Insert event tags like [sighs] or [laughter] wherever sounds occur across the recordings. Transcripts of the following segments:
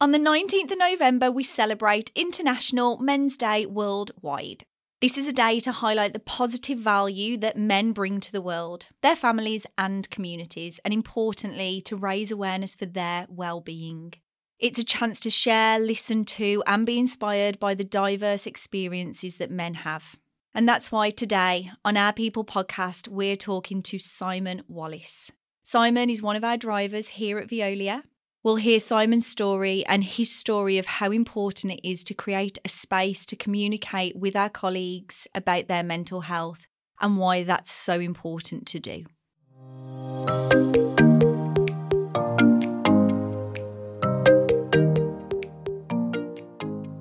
On the 19th of November, we celebrate International Men's Day worldwide. This is a day to highlight the positive value that men bring to the world, their families and communities, and importantly, to raise awareness for their well-being. It's a chance to share, listen to, and be inspired by the diverse experiences that men have. And that's why today on our People podcast, we're talking to Simon Wallis. Simon is one of our drivers here at Veolia. We'll hear Simon's story and his story of how important it is to create a space to communicate with our colleagues about their mental health and why that's so important to do.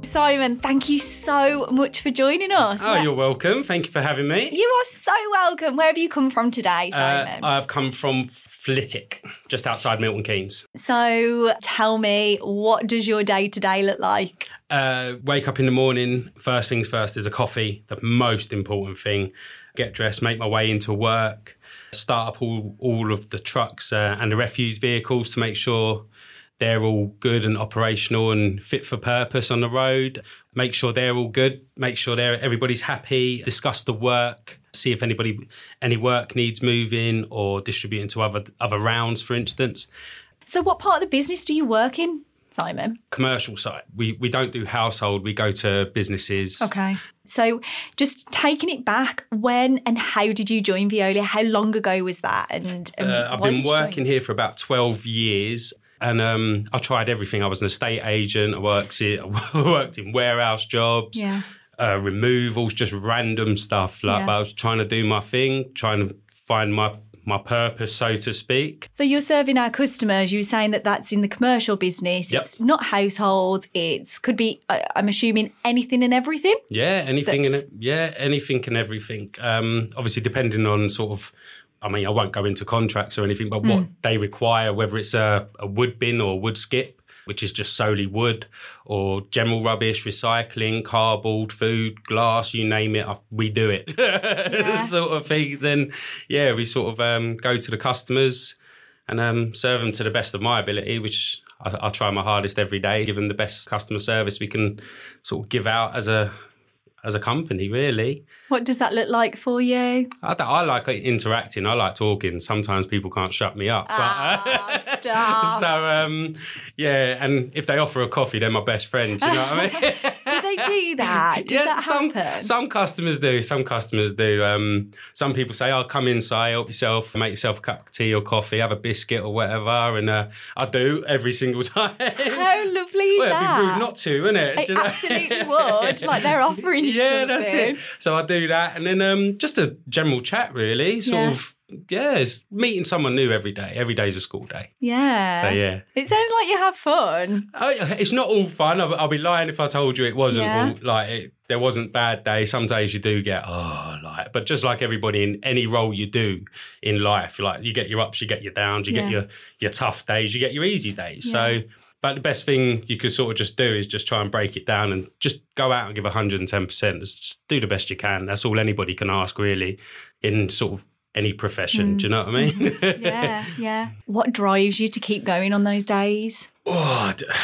Simon, thank you so much for joining us. Oh, you're welcome. Thank you for having me. You are so welcome. Where have you come from today, Simon? Uh, I've come from Flitwick, just outside Milton Keynes. so tell me, what does your day to day look like? Uh, wake up in the morning. First things first is a coffee, the most important thing. Get dressed, make my way into work, start up all, all of the trucks uh, and the refuse vehicles to make sure they're all good and operational and fit for purpose on the road. Make sure they're all good. Make sure they're everybody's happy. Discuss the work. See if anybody any work needs moving or distributing to other other rounds, for instance. So, what part of the business do you work in, Simon? Commercial side. We we don't do household. We go to businesses. Okay. So, just taking it back, when and how did you join Veolia? How long ago was that? And, and Uh, I've been did you join? working here for about 12 years and um, I tried everything. I was an estate agent, I worked in, I [laughs] worked in warehouse jobs, Yeah. uh, removals, just random stuff. Like Yeah. but I was trying to do my thing, trying to find my, my purpose, so to speak. So, you're serving our customers. You were saying that that's in the commercial business. Yep. It's not households. It's could be, I'm assuming, anything and everything. Yeah, anything and That's- yeah, anything and everything. Um, obviously, depending on sort of, I mean, I won't go into contracts or anything, but what they require, whether it's a, a wood bin or a wood skip, which is just solely wood, or general rubbish, recycling, cardboard, food, glass, you name it, we do it, [laughs] sort of thing. Then, yeah, we sort of um, go to the customers and um, serve them to the best of my ability, which I, I try my hardest every day, give them the best customer service we can sort of give out as a as a company. Really, What does that look like for you? I, I like interacting. I like talking. Sometimes people can't shut me up. Ah, [laughs] stop. so um, yeah, and if they offer a coffee, they're my best friend. You know what I mean? [laughs] [laughs] Do they do that? Does that some happen? some customers do. Some customers do. Um, some people say, "Oh, come inside, help yourself, make yourself a cup of tea or coffee, have a biscuit or whatever." And uh, I do every single [laughs] time. How lovely is well, that? it'd be rude not to, wouldn't it? It you know? absolutely would. Like they're [laughs] offering you yeah, that's it. So I do that, and then um, just a general chat, really. Sort Yeah. of, yeah, it's meeting someone new every day. Every day's a school day. Yeah. So yeah. It sounds like you have fun. Oh, It's not all fun. I'll, I'll be lying if I told you it wasn't Yeah. all like it, there wasn't bad days. Some days you do get oh like, but just like everybody in any role you do in life, like you get your ups, you get your downs, you Yeah. get your your tough days, you get your easy days. Yeah. So. But the best thing you could sort of just do is just try and break it down and just go out and give 110%. Just do the best you can. That's all anybody can ask, really, in sort of any profession. Do you know what I mean? Mm. [laughs] Yeah, yeah. What drives you to keep going on those days? Oh, d- [sighs]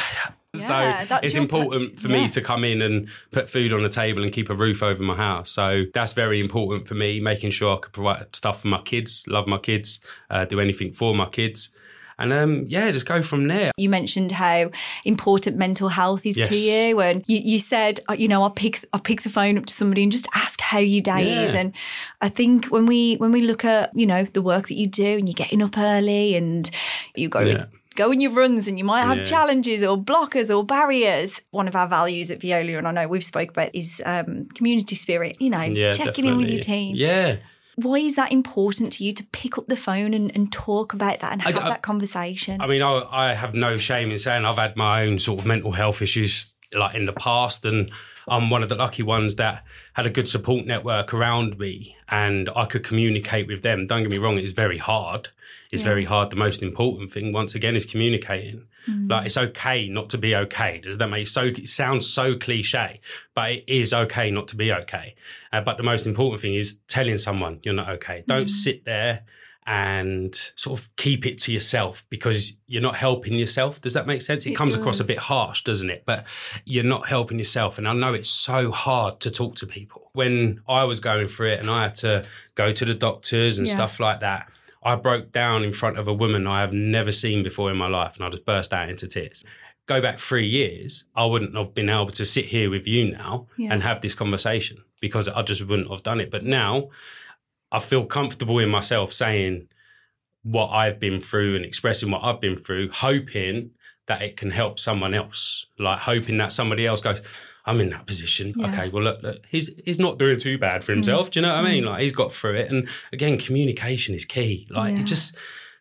Yeah, so it's important for yeah. me to come in and put food on the table and keep a roof over my house. So that's very important for me, making sure I could provide stuff for my kids, love my kids, uh, do anything for my kids. And um, yeah, just go from there. You mentioned how important mental health is to you, and you, you said, uh, you know, I'll pick I'll pick the phone up to somebody and just ask how your day Yeah. is. And I think when we when we look at you know the work that you do, and you're getting up early, and you go Yeah. go in your runs, and you might have Yeah. challenges or blockers or barriers. One of our values at Veolia, and I know we've spoke about, is um, community spirit. You know, Yeah, checking in with your team. Yeah. Why is that important to you to pick up the phone and, and talk about that and I- have I- that conversation? I mean, I, I have no shame in saying I've had my own sort of mental health issues like in the past, and I'm one of the lucky ones that had a good support network around me, and I could communicate with them. Don't get me wrong; it's very hard. It's Yeah. very hard. The most important thing, once again, is communicating. Like it's okay not to be okay. Does that make so? It sounds so cliche, but it is okay not to be okay. Uh, but the most important thing is telling someone you're not okay. Don't sit there and sort of keep it to yourself because you're not helping yourself. Does that make sense? It, It comes across a bit harsh, doesn't it? But you're not helping yourself. And I know it's so hard to talk to people. When I was going through it and I had to go to the doctors and Yeah. stuff like that, I broke down in front of a woman I have never seen before in my life and I just burst out into tears. Go back three years, I wouldn't have been able to sit here with you now Yeah. and have this conversation because I just wouldn't have done it. But now I feel comfortable in myself saying what I've been through and expressing what I've been through, hoping that it can help someone else. Like hoping that somebody else goes, I'm in that position. Yeah. Okay, well look, look, he's he's not doing too bad for mm. himself. Do you know what I mean? Mm. Like he's got through it. And again, communication is key. Like Yeah. just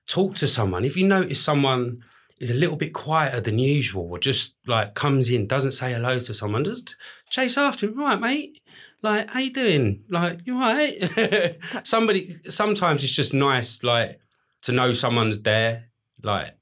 talk to someone. If you notice someone is a little bit quieter than usual, or just like comes in, doesn't say hello to someone, just chase after him. Right, mate. Like, how you doing? Like, you all right? [laughs] Somebody. Sometimes it's just nice, like, to know someone's there. Like,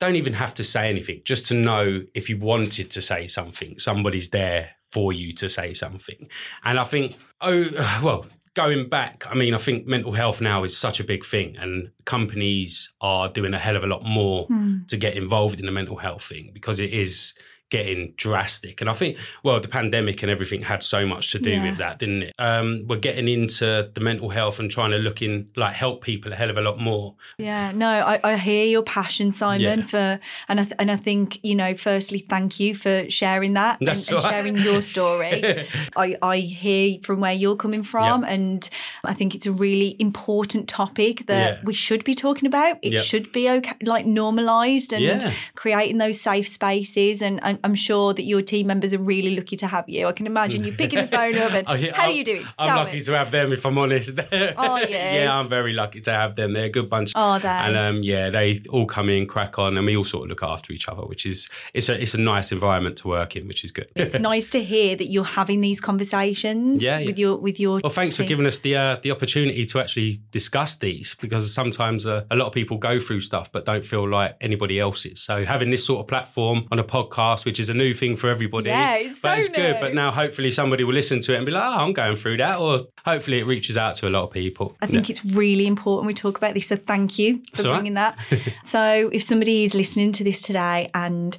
don't even have to say anything. Just to know if you wanted to say something, somebody's there for you to say something. And I think, oh, [sighs] well, going back, I mean, I think mental health now is such a big thing, and companies are doing a hell of a lot more Hmm. to get involved in the mental health thing because it is getting drastic. And I think, well, the pandemic and everything had so much to do Yeah. with that, didn't it? Um, we're getting into the mental health and trying to look in, like, help people a hell of a lot more. Yeah, no, I, I hear your passion, Simon. Yeah. For and I th- and I think you know, firstly, thank you for sharing that and, That's and sharing your story. [laughs] I I hear from where you're coming from, and I think it's a really important topic that we should be talking about. It should be okay, like normalised and creating those safe spaces. And, and I'm sure that your team members are really lucky to have you. I can imagine you picking the phone up and [laughs] Oh, how are I'm- you doing? I'm Tell lucky me. to have them, if I'm honest. [laughs] Oh, yeah. yeah, I'm very lucky to have them. They're a good bunch. Oh, they. And um, yeah, they all come in, crack on, and we all sort of look after each other, which is it's a it's a nice environment to work in, which is good. it's [laughs] nice to hear that you're having these conversations Yeah, yeah. with your with your Well, thanks for giving us the uh, the opportunity to actually discuss these because sometimes uh, a lot of people go through stuff but don't feel like anybody else is. So having this sort of platform on a podcast, which is a new thing for everybody, Yeah, it's but so it's good. But now hopefully somebody will listen to it and be like, "Oh, I'm going through that," or hopefully it reaches out to a lot of people. I think it's really important we talk about this. So thank you for That's all right. bringing that. [laughs] so if somebody is listening to this today and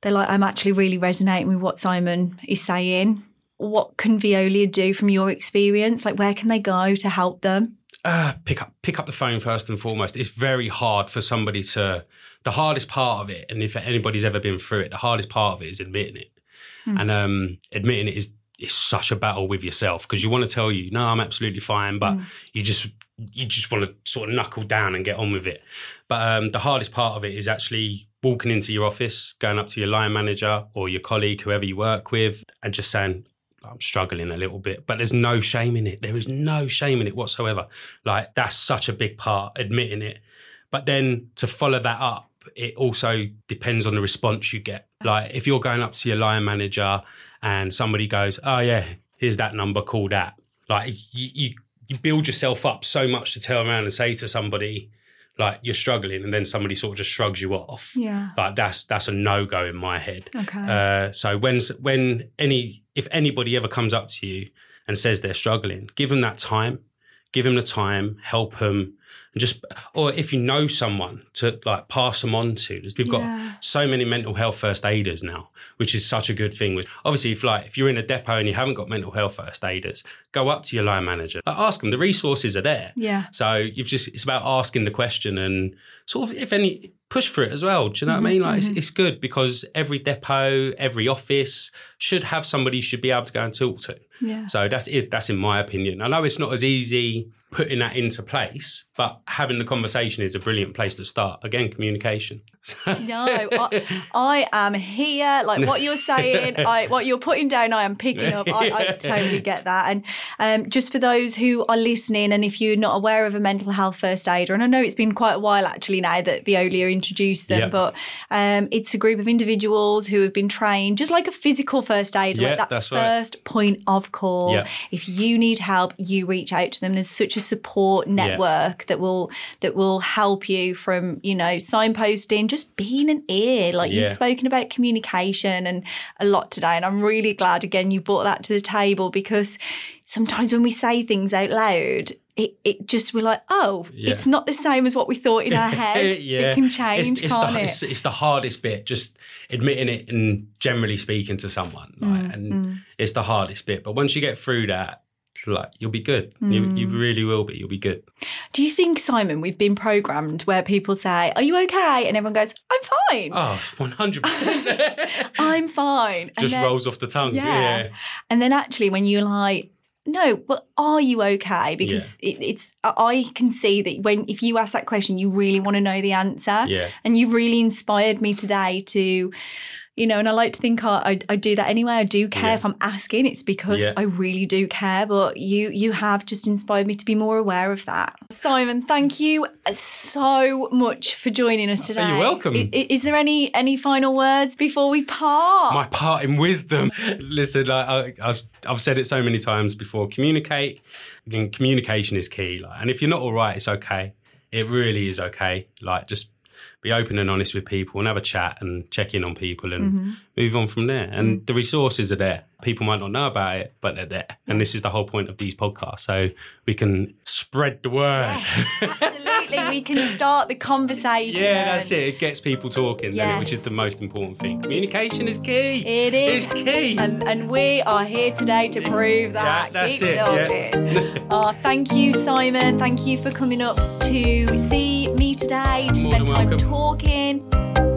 they're like, I'm actually really resonating with what Simon is saying, what can Veolia do from your experience? Like where can they go to help them? uh, pick up pick up the phone first and foremost. It's very hard for somebody to. The hardest part of it, and if anybody's ever been through it, the hardest part of it is admitting it. And um, admitting it is is such a battle with yourself because you want to tell you, no, I'm absolutely fine, but you just you just want to sort of knuckle down and get on with it. But um, the hardest part of it is actually walking into your office, going up to your line manager or your colleague, whoever you work with, and just saying, I'm struggling a little bit, but there's no shame in it. There is no shame in it whatsoever. Like that's such a big part, admitting it. But then to follow that up, it also depends on the response you get. Like if you're going up to your line manager and somebody goes, "Oh yeah, here's that number, call that." Like you, you, you build yourself up so much to turn around and say to somebody, like you're struggling, and then somebody sort of just shrugs you off. Yeah. Like that's that's a no go in my head. Okay. Uh, so when when any if anybody ever comes up to you and says they're struggling, give them that time, give them the time, help them, and just or if you know someone to like pass them on to. We've got Yeah. so many mental health first aiders now, which is such a good thing. With obviously, if like if you're in a depot and you haven't got mental health first aiders, go up to your line manager, like, ask them. The resources are there. yeah. So you've just it's about asking the question and sort of if any push for it as well. Do you know what I mean? Like it's, mm-hmm. it's good because every depot, every office should have somebody you should be able to go and talk to. Yeah. So that's it. That's in my opinion. I know it's not as easy putting that into place, but having the conversation is a brilliant place to start. Again, communication. [laughs] No, I, I am here. Like what you're saying, [laughs] I, what you're putting down, I am picking up. I, I [laughs] totally get that. And um, just for those who are listening, and if you're not aware of a mental health first aider, and I know it's been quite a while actually now that Veolia introduced them, Yeah. but um, it's a group of individuals who have been trained just like a physical first aid, Yeah, like that that's right. first point of call. Yeah. If you need help, you reach out to them. There's such a support network yeah. that will that will help you from you know signposting, just being an ear. Like yeah. you've spoken about communication and a lot today, and I'm really glad again you brought that to the table because sometimes when we say things out loud, it, it just we're like, oh, yeah. it's not the same as what we thought in our [laughs] head. yeah. It can change, it's, it's can't the, it? It's, it's, the hardest bit, just admitting it and generally speaking to someone, like, mm, and mm. it's the hardest bit. But once you get through that, like you'll be good. Mm. You, you mm. really will be. You'll be good. Do you think, Simon, we've been programmed where people say, "Are you okay?" and everyone goes, "I'm fine." Oh, one hundred percent. [laughs] I'm fine. Just then, rolls off the tongue. Yeah. yeah. And then actually, when you're like, no, but are you okay? Because yeah. it, it's I can see that when if you ask that question, you really want to know the answer. Yeah. And you've really inspired me today to you know, and I like to think I, I, I do that anyway. I do care yeah. if I'm asking. It's because yeah. I really do care. But you you have just inspired me to be more aware of that. Simon, thank you so much for joining us oh, today. You're welcome. Is, is there any any final words before we part? My part in wisdom. [laughs] Listen, like, I, I've I've said it so many times before. Communicate. Again, Communication is key. Like, and if you're not all right, it's okay. It really is okay. Like just be open and honest with people and have a chat and check in on people and mm-hmm. move on from there. And mm-hmm. the resources are there. People might not know about it, but they're there. And this is the whole point of these podcasts. So we can spread the word. Yes, [laughs] we can start the conversation. Yeah, that's it. It gets people talking, yes. which is the most important thing. Communication is key. It is. It's key. And, and we are here today to prove that. Yeah, that's Keep it. talking. Yeah. [laughs] oh, thank you, Simon. Thank you for coming up to see today, to More spend time welcome. talking.